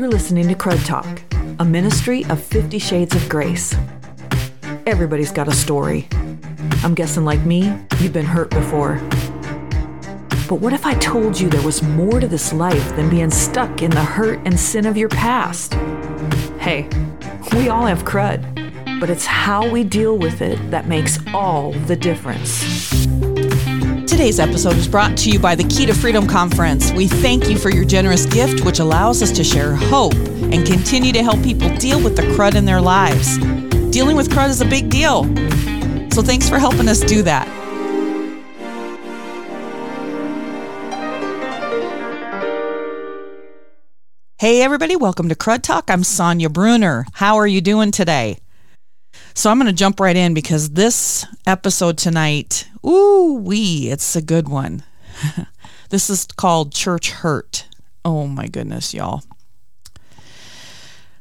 You're listening to Crud Talk, a ministry of 50 Shades of Grace. Everybody's got a story. I'm guessing, like me, you've been hurt before. But what if I told you there was more to this life than being stuck in the hurt and sin of your past? Hey, we all have crud, but it's how we deal with it that makes all the difference. Today's episode is brought to you by the Key to Freedom Conference. We thank you for your generous gift, which allows us to share hope and continue to help people deal with the crud in their lives. Dealing with crud is a big deal. So thanks for helping us do that. Hey, everybody, welcome to Crud Talk. I'm Sonya Brunner. How are you doing today? So I'm going to jump right in because this episode tonight, ooh wee, it's a good one. this is called Church Hurt. Oh my goodness, y'all.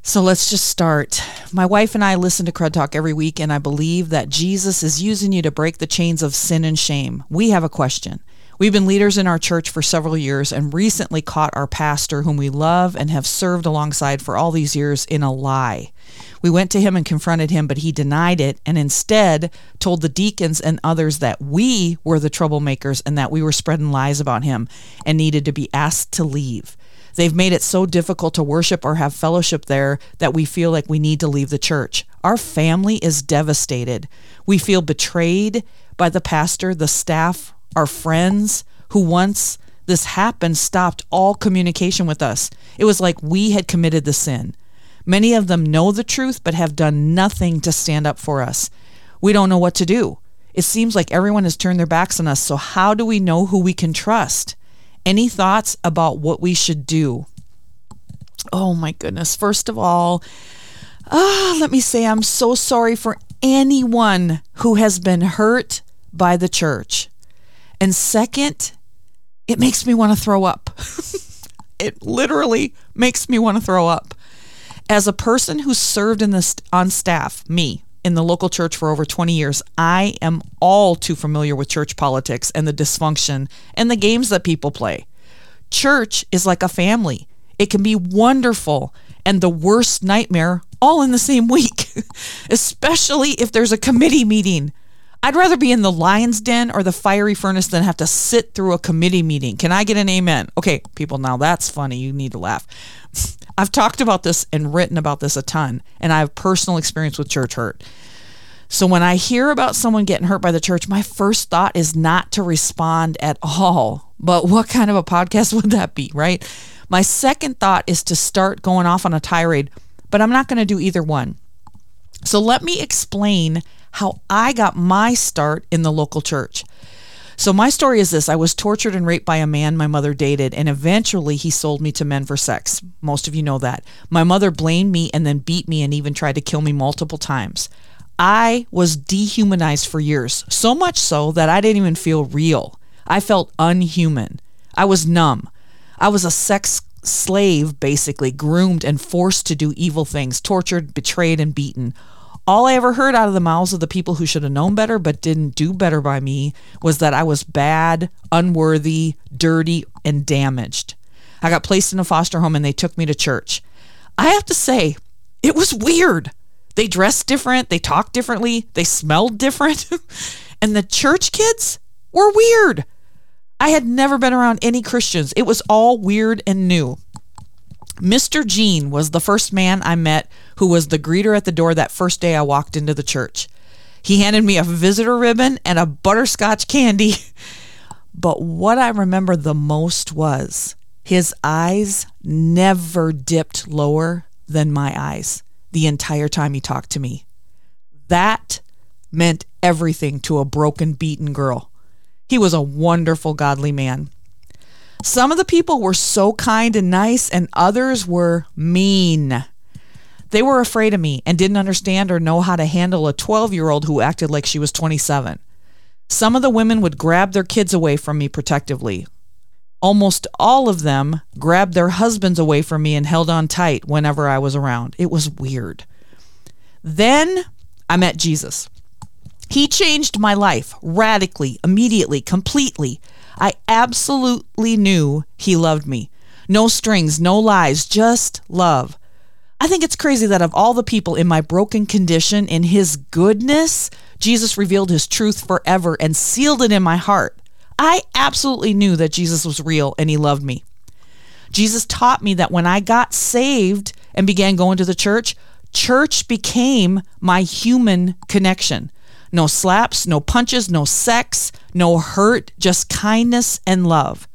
So let's just start. My wife and I listen to Crud Talk every week, and I believe that Jesus is using you to break the chains of sin and shame. We have a question. We've been leaders in our church for several years and recently caught our pastor, whom we love and have served alongside for all these years, in a lie. We went to him and confronted him, but he denied it and instead told the deacons and others that we were the troublemakers and that we were spreading lies about him and needed to be asked to leave. They've made it so difficult to worship or have fellowship there that we feel like we need to leave the church. Our family is devastated. We feel betrayed by the pastor, the staff, our friends who once this happened stopped all communication with us. It was like we had committed the sin. Many of them know the truth but have done nothing to stand up for us. We don't know what to do. It seems like everyone has turned their backs on us, so how do we know who we can trust? Any thoughts about what we should do? Oh my goodness. First of all, ah, let me say I'm so sorry for anyone who has been hurt by the church. And second, it makes me want to throw up. it literally makes me want to throw up. As a person who served in this on staff, me, in the local church for over 20 years, I am all too familiar with church politics and the dysfunction and the games that people play. Church is like a family. It can be wonderful and the worst nightmare all in the same week, especially if there's a committee meeting I'd rather be in the lion's den or the fiery furnace than have to sit through a committee meeting. Can I get an amen? Okay, people, now that's funny. You need to laugh. I've talked about this and written about this a ton, and I have personal experience with church hurt. So when I hear about someone getting hurt by the church, my first thought is not to respond at all. But what kind of a podcast would that be, right? My second thought is to start going off on a tirade, but I'm not going to do either one. So let me explain how I got my start in the local church. So, my story is this I was tortured and raped by a man my mother dated, and eventually he sold me to men for sex. Most of you know that. My mother blamed me and then beat me and even tried to kill me multiple times. I was dehumanized for years, so much so that I didn't even feel real. I felt unhuman. I was numb. I was a sex slave, basically, groomed and forced to do evil things, tortured, betrayed, and beaten all I ever heard out of the mouths of the people who should have known better but didn't do better by me was that I was bad, unworthy, dirty, and damaged. I got placed in a foster home and they took me to church. I have to say, it was weird. They dressed different, they talked differently, they smelled different. and the church kids were weird. I had never been around any Christians. It was all weird and new. Mr. Jean was the first man I met who was the greeter at the door that first day I walked into the church. He handed me a visitor ribbon and a butterscotch candy. But what I remember the most was his eyes never dipped lower than my eyes the entire time he talked to me. That meant everything to a broken, beaten girl. He was a wonderful, godly man. Some of the people were so kind and nice, and others were mean. They were afraid of me and didn't understand or know how to handle a 12 year old who acted like she was 27. Some of the women would grab their kids away from me protectively. Almost all of them grabbed their husbands away from me and held on tight whenever I was around. It was weird. Then I met Jesus. He changed my life radically, immediately, completely. I absolutely knew he loved me. No strings, no lies, just love. I think it's crazy that of all the people in my broken condition, in his goodness, Jesus revealed his truth forever and sealed it in my heart. I absolutely knew that Jesus was real and he loved me. Jesus taught me that when I got saved and began going to the church, church became my human connection. No slaps, no punches, no sex, no hurt, just kindness and love.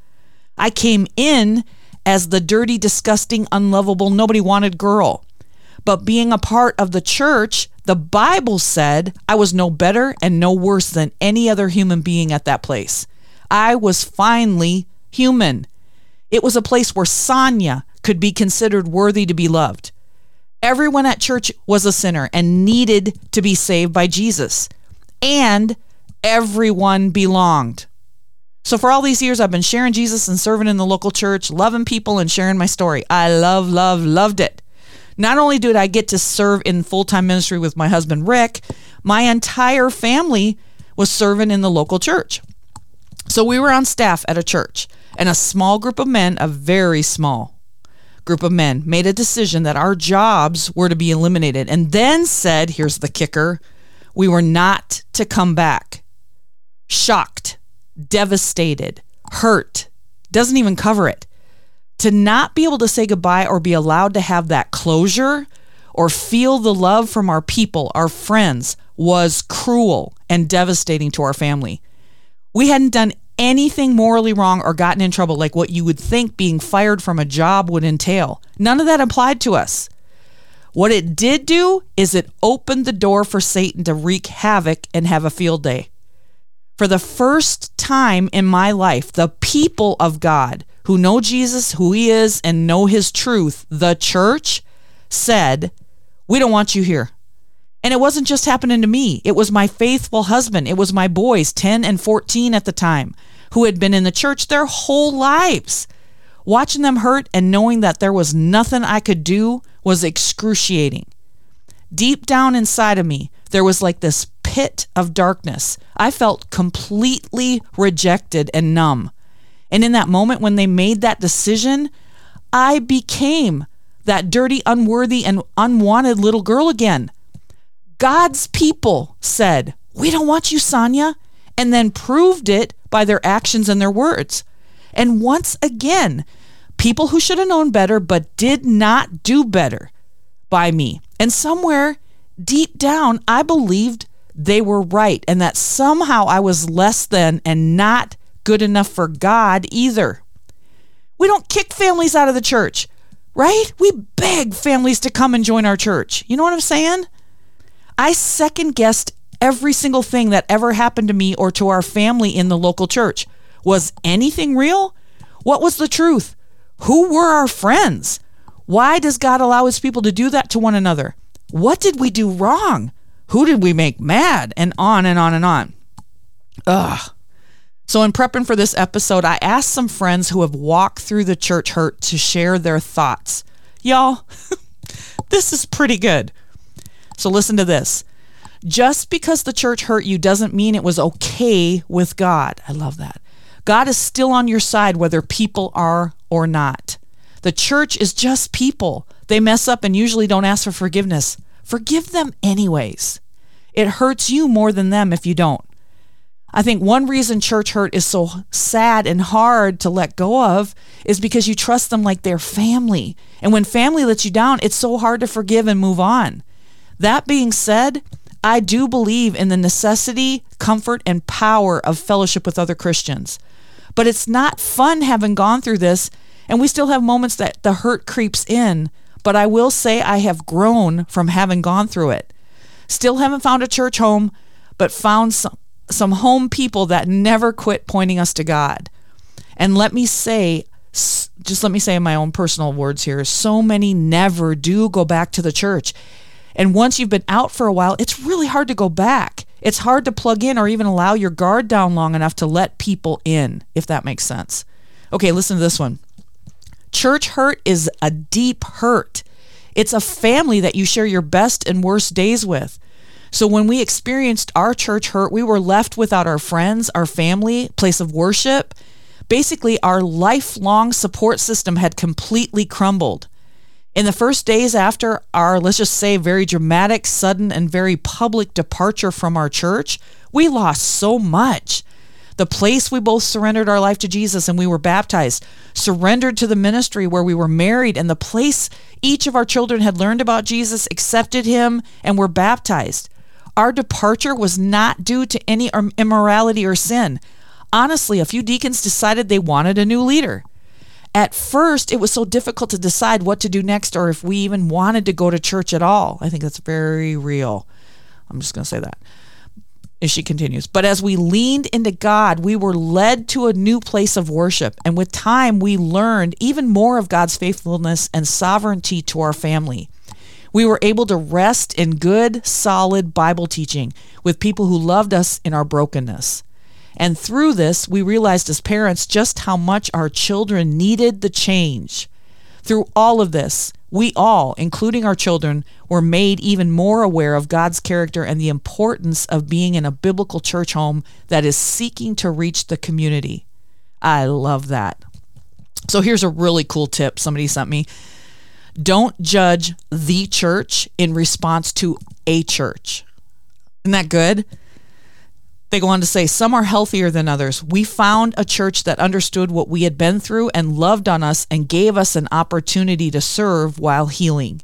I came in as the dirty, disgusting, unlovable, nobody wanted girl. But being a part of the church, the Bible said I was no better and no worse than any other human being at that place. I was finally human. It was a place where Sonya could be considered worthy to be loved. Everyone at church was a sinner and needed to be saved by Jesus. And everyone belonged. So, for all these years, I've been sharing Jesus and serving in the local church, loving people and sharing my story. I love, love, loved it. Not only did I get to serve in full time ministry with my husband, Rick, my entire family was serving in the local church. So, we were on staff at a church, and a small group of men, a very small group of men, made a decision that our jobs were to be eliminated and then said, here's the kicker, we were not to come back. Shocked devastated, hurt, doesn't even cover it. To not be able to say goodbye or be allowed to have that closure or feel the love from our people, our friends, was cruel and devastating to our family. We hadn't done anything morally wrong or gotten in trouble like what you would think being fired from a job would entail. None of that applied to us. What it did do is it opened the door for Satan to wreak havoc and have a field day for the first time in my life, the people of God who know Jesus, who he is, and know his truth, the church said, We don't want you here. And it wasn't just happening to me, it was my faithful husband. It was my boys, 10 and 14 at the time, who had been in the church their whole lives. Watching them hurt and knowing that there was nothing I could do was excruciating. Deep down inside of me, there was like this pit of darkness. I felt completely rejected and numb. And in that moment when they made that decision, I became that dirty, unworthy, and unwanted little girl again. God's people said, We don't want you, Sonya, and then proved it by their actions and their words. And once again, people who should have known better but did not do better by me. And somewhere deep down, I believed they were right and that somehow I was less than and not good enough for God either. We don't kick families out of the church, right? We beg families to come and join our church. You know what I'm saying? I second guessed every single thing that ever happened to me or to our family in the local church. Was anything real? What was the truth? Who were our friends? Why does God allow his people to do that to one another? What did we do wrong? Who did we make mad? And on and on and on. Ugh. So, in prepping for this episode, I asked some friends who have walked through the church hurt to share their thoughts. Y'all, this is pretty good. So, listen to this. Just because the church hurt you doesn't mean it was okay with God. I love that. God is still on your side whether people are or not. The church is just people. They mess up and usually don't ask for forgiveness. Forgive them anyways. It hurts you more than them if you don't. I think one reason church hurt is so sad and hard to let go of is because you trust them like they're family. And when family lets you down, it's so hard to forgive and move on. That being said, I do believe in the necessity, comfort, and power of fellowship with other Christians. But it's not fun having gone through this, and we still have moments that the hurt creeps in but I will say I have grown from having gone through it. Still haven't found a church home, but found some, some home people that never quit pointing us to God. And let me say, just let me say in my own personal words here, so many never do go back to the church. And once you've been out for a while, it's really hard to go back. It's hard to plug in or even allow your guard down long enough to let people in, if that makes sense. Okay, listen to this one. Church hurt is a deep hurt. It's a family that you share your best and worst days with. So when we experienced our church hurt, we were left without our friends, our family, place of worship. Basically, our lifelong support system had completely crumbled. In the first days after our, let's just say, very dramatic, sudden, and very public departure from our church, we lost so much. The place we both surrendered our life to Jesus and we were baptized, surrendered to the ministry where we were married, and the place each of our children had learned about Jesus, accepted him, and were baptized. Our departure was not due to any immorality or sin. Honestly, a few deacons decided they wanted a new leader. At first, it was so difficult to decide what to do next or if we even wanted to go to church at all. I think that's very real. I'm just going to say that. As she continues, but as we leaned into God, we were led to a new place of worship. And with time, we learned even more of God's faithfulness and sovereignty to our family. We were able to rest in good, solid Bible teaching with people who loved us in our brokenness. And through this, we realized as parents just how much our children needed the change. Through all of this, we all, including our children, were made even more aware of God's character and the importance of being in a biblical church home that is seeking to reach the community. I love that. So here's a really cool tip somebody sent me. Don't judge the church in response to a church. Isn't that good? They go on to say, Some are healthier than others. We found a church that understood what we had been through and loved on us and gave us an opportunity to serve while healing.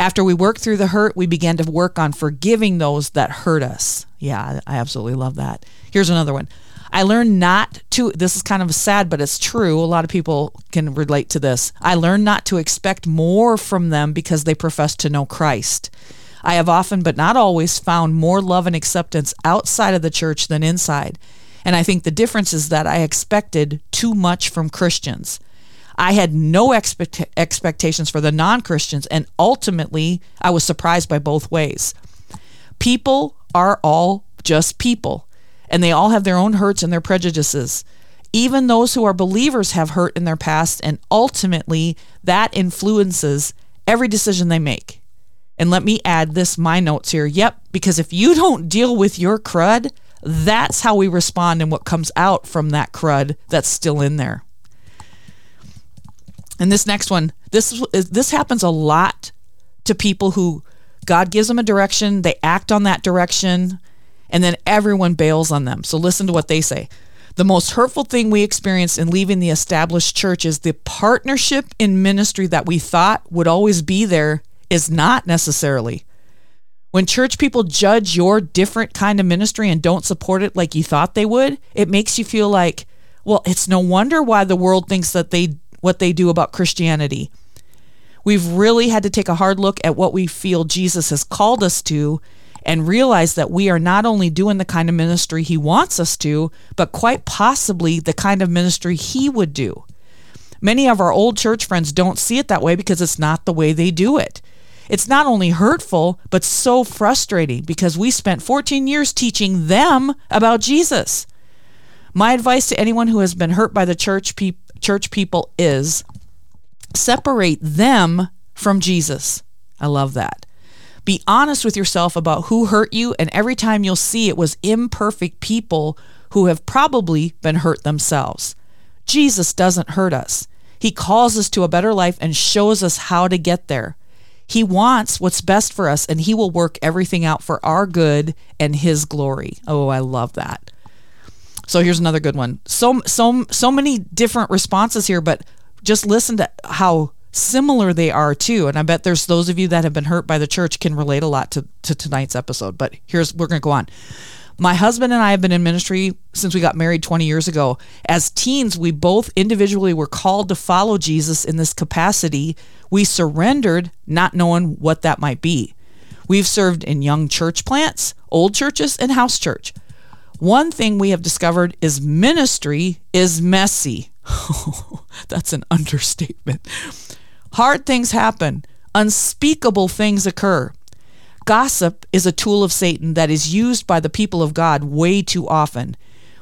After we worked through the hurt, we began to work on forgiving those that hurt us. Yeah, I absolutely love that. Here's another one. I learned not to, this is kind of sad, but it's true. A lot of people can relate to this. I learned not to expect more from them because they profess to know Christ. I have often, but not always, found more love and acceptance outside of the church than inside. And I think the difference is that I expected too much from Christians. I had no expect- expectations for the non Christians, and ultimately, I was surprised by both ways. People are all just people, and they all have their own hurts and their prejudices. Even those who are believers have hurt in their past, and ultimately, that influences every decision they make. And let me add this my notes here. Yep, because if you don't deal with your crud, that's how we respond and what comes out from that crud that's still in there. And this next one, this this happens a lot to people who God gives them a direction, they act on that direction, and then everyone bails on them. So listen to what they say. The most hurtful thing we experienced in leaving the established church is the partnership in ministry that we thought would always be there is not necessarily. When church people judge your different kind of ministry and don't support it like you thought they would, it makes you feel like, well, it's no wonder why the world thinks that they what they do about Christianity. We've really had to take a hard look at what we feel Jesus has called us to and realize that we are not only doing the kind of ministry he wants us to, but quite possibly the kind of ministry he would do. Many of our old church friends don't see it that way because it's not the way they do it. It's not only hurtful, but so frustrating because we spent 14 years teaching them about Jesus. My advice to anyone who has been hurt by the church, pe- church people is separate them from Jesus. I love that. Be honest with yourself about who hurt you, and every time you'll see it was imperfect people who have probably been hurt themselves. Jesus doesn't hurt us. He calls us to a better life and shows us how to get there. He wants what's best for us and he will work everything out for our good and his glory. Oh, I love that. So here's another good one. So so so many different responses here, but just listen to how similar they are too. And I bet there's those of you that have been hurt by the church can relate a lot to, to tonight's episode. But here's we're gonna go on. My husband and I have been in ministry since we got married 20 years ago. As teens, we both individually were called to follow Jesus in this capacity. We surrendered, not knowing what that might be. We've served in young church plants, old churches, and house church. One thing we have discovered is ministry is messy. That's an understatement. Hard things happen, unspeakable things occur. Gossip is a tool of Satan that is used by the people of God way too often.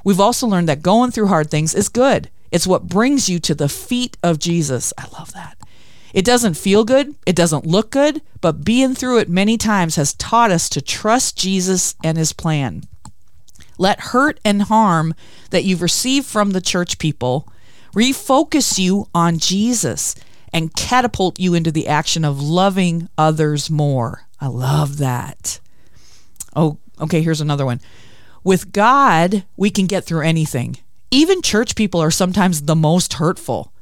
We've also learned that going through hard things is good. It's what brings you to the feet of Jesus. I love that. It doesn't feel good, it doesn't look good, but being through it many times has taught us to trust Jesus and his plan. Let hurt and harm that you've received from the church people refocus you on Jesus and catapult you into the action of loving others more. I love that. Oh, okay, here's another one. With God, we can get through anything. Even church people are sometimes the most hurtful.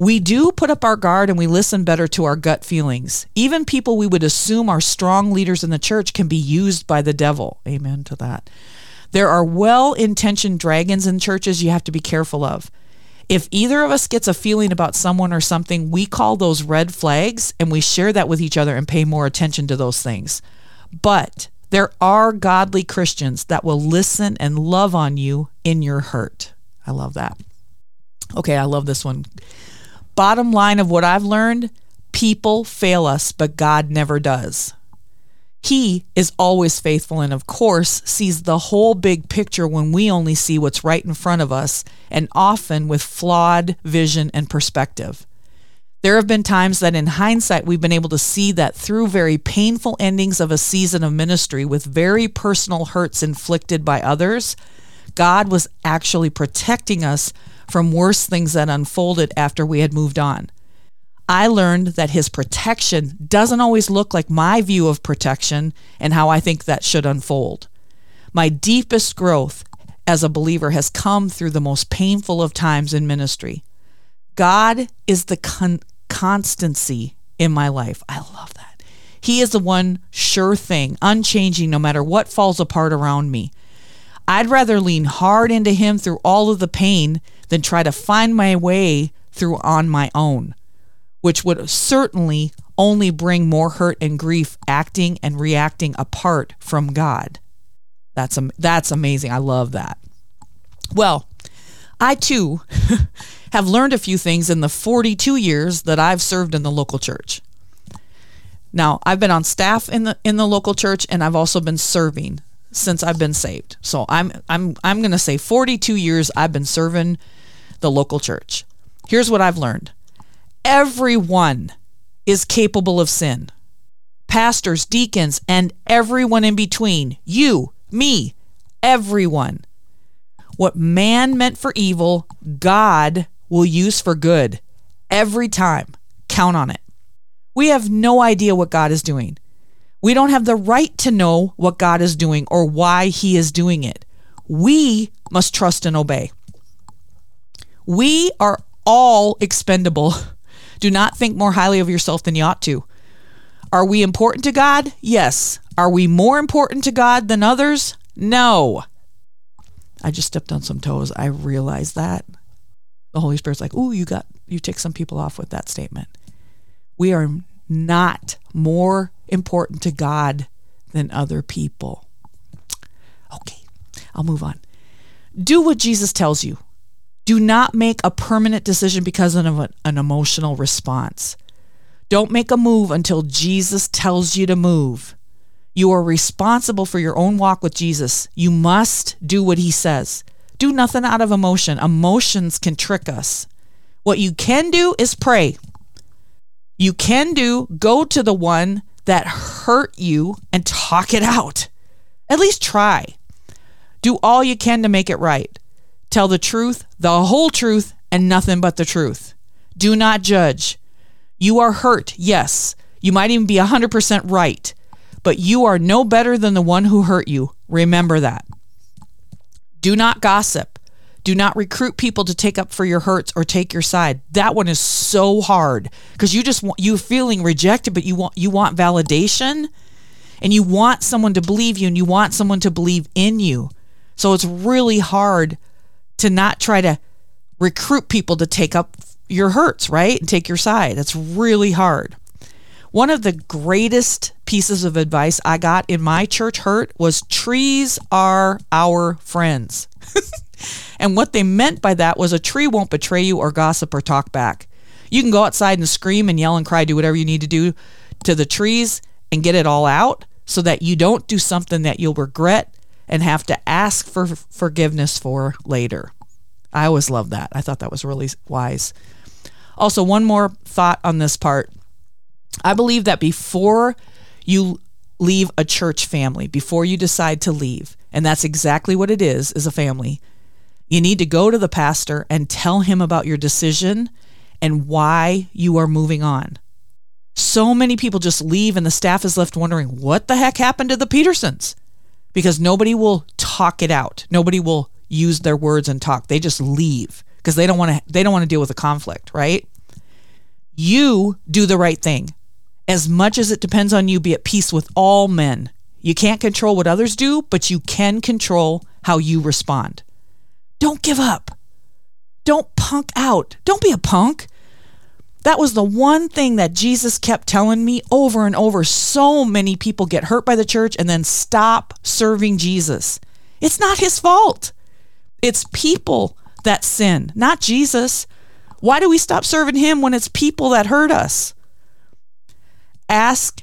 We do put up our guard and we listen better to our gut feelings. Even people we would assume are strong leaders in the church can be used by the devil. Amen to that. There are well intentioned dragons in churches you have to be careful of. If either of us gets a feeling about someone or something, we call those red flags and we share that with each other and pay more attention to those things. But there are godly Christians that will listen and love on you in your hurt. I love that. Okay, I love this one bottom line of what I've learned people fail us, but God never does. He is always faithful and, of course, sees the whole big picture when we only see what's right in front of us and often with flawed vision and perspective. There have been times that in hindsight we've been able to see that through very painful endings of a season of ministry with very personal hurts inflicted by others, God was actually protecting us from worse things that unfolded after we had moved on. I learned that his protection doesn't always look like my view of protection and how I think that should unfold. My deepest growth as a believer has come through the most painful of times in ministry. God is the con- constancy in my life. I love that. He is the one sure thing, unchanging no matter what falls apart around me. I'd rather lean hard into Him through all of the pain than try to find my way through on my own, which would certainly only bring more hurt and grief acting and reacting apart from God. That's that's amazing. I love that. Well, I too have learned a few things in the 42 years that I've served in the local church. Now, I've been on staff in the in the local church and I've also been serving since I've been saved. So I'm I'm I'm going to say 42 years I've been serving the local church. Here's what I've learned everyone is capable of sin. Pastors, deacons, and everyone in between. You, me, everyone. What man meant for evil, God will use for good every time. Count on it. We have no idea what God is doing. We don't have the right to know what God is doing or why he is doing it. We must trust and obey. We are all expendable. Do not think more highly of yourself than you ought to. Are we important to God? Yes. Are we more important to God than others? No. I just stepped on some toes. I realized that. The Holy Spirit's like, "Ooh, you got you tick some people off with that statement." We are not more important to God than other people. Okay, I'll move on. Do what Jesus tells you. Do not make a permanent decision because of an, emotional response. Don't make a move until Jesus tells you to move. You are responsible for your own walk with Jesus. You must do what he says. Do nothing out of emotion. Emotions can trick us. What you can do is pray. You can do go to the one that hurt you and talk it out. At least try. Do all you can to make it right. Tell the truth, the whole truth, and nothing but the truth. Do not judge. You are hurt, yes. You might even be 100% right, but you are no better than the one who hurt you. Remember that. Do not gossip. Do not recruit people to take up for your hurts or take your side. That one is so hard because you just want you feeling rejected, but you want you want validation and you want someone to believe you and you want someone to believe in you. So it's really hard to not try to recruit people to take up your hurts, right? And take your side. That's really hard. One of the greatest pieces of advice I got in my church hurt was trees are our friends. and what they meant by that was a tree won't betray you or gossip or talk back. You can go outside and scream and yell and cry, do whatever you need to do to the trees and get it all out so that you don't do something that you'll regret and have to ask for forgiveness for later. I always love that. I thought that was really wise. Also, one more thought on this part. I believe that before you leave a church family, before you decide to leave, and that's exactly what it is is a family. You need to go to the pastor and tell him about your decision and why you are moving on. So many people just leave and the staff is left wondering what the heck happened to the Petersons? Because nobody will talk it out. Nobody will use their words and talk. They just leave because they don't want to they don't want to deal with the conflict, right? You do the right thing. As much as it depends on you, be at peace with all men. You can't control what others do, but you can control how you respond. Don't give up. Don't punk out. Don't be a punk. That was the one thing that Jesus kept telling me over and over. So many people get hurt by the church and then stop serving Jesus. It's not his fault. It's people that sin, not Jesus. Why do we stop serving him when it's people that hurt us? Ask,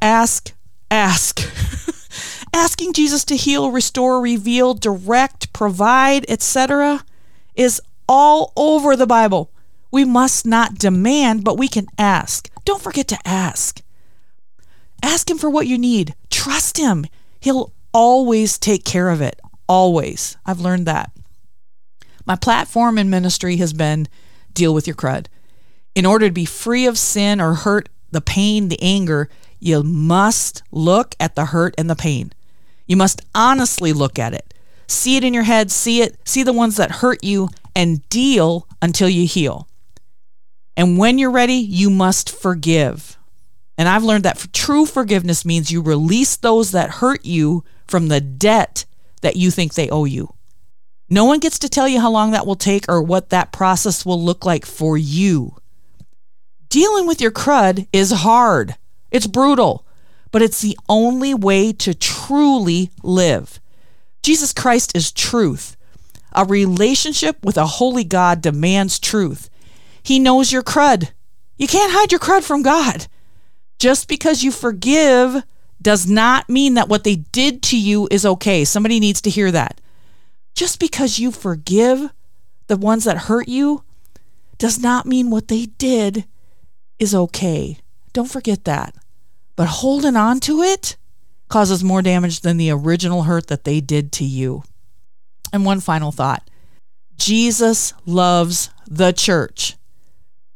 ask, ask. Asking Jesus to heal, restore, reveal, direct, provide, etc. is all over the Bible. We must not demand, but we can ask. Don't forget to ask. Ask Him for what you need. Trust Him. He'll always take care of it. Always. I've learned that. My platform in ministry has been deal with your crud. In order to be free of sin or hurt, the pain, the anger, you must look at the hurt and the pain. You must honestly look at it. See it in your head, see it, see the ones that hurt you, and deal until you heal. And when you're ready, you must forgive. And I've learned that true forgiveness means you release those that hurt you from the debt that you think they owe you. No one gets to tell you how long that will take or what that process will look like for you. Dealing with your crud is hard, it's brutal, but it's the only way to truly live. Jesus Christ is truth. A relationship with a holy God demands truth. He knows your crud. You can't hide your crud from God. Just because you forgive does not mean that what they did to you is okay. Somebody needs to hear that. Just because you forgive the ones that hurt you does not mean what they did is okay. Don't forget that. But holding on to it causes more damage than the original hurt that they did to you. And one final thought Jesus loves the church.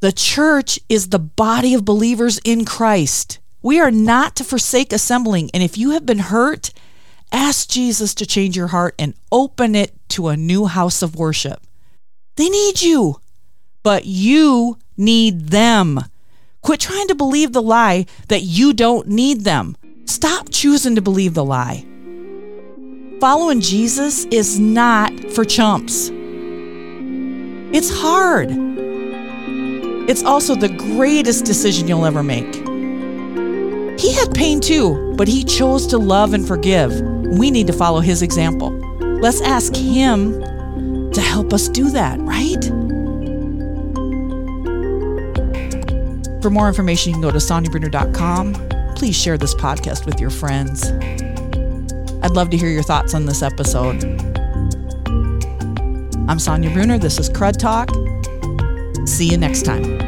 The church is the body of believers in Christ. We are not to forsake assembling. And if you have been hurt, ask Jesus to change your heart and open it to a new house of worship. They need you, but you need them. Quit trying to believe the lie that you don't need them. Stop choosing to believe the lie. Following Jesus is not for chumps. It's hard. It's also the greatest decision you'll ever make. He had pain too, but he chose to love and forgive. We need to follow his example. Let's ask him to help us do that, right? For more information, you can go to sonyabrunner.com. Please share this podcast with your friends. I'd love to hear your thoughts on this episode. I'm Sonya Brunner. This is Crud Talk. See you next time.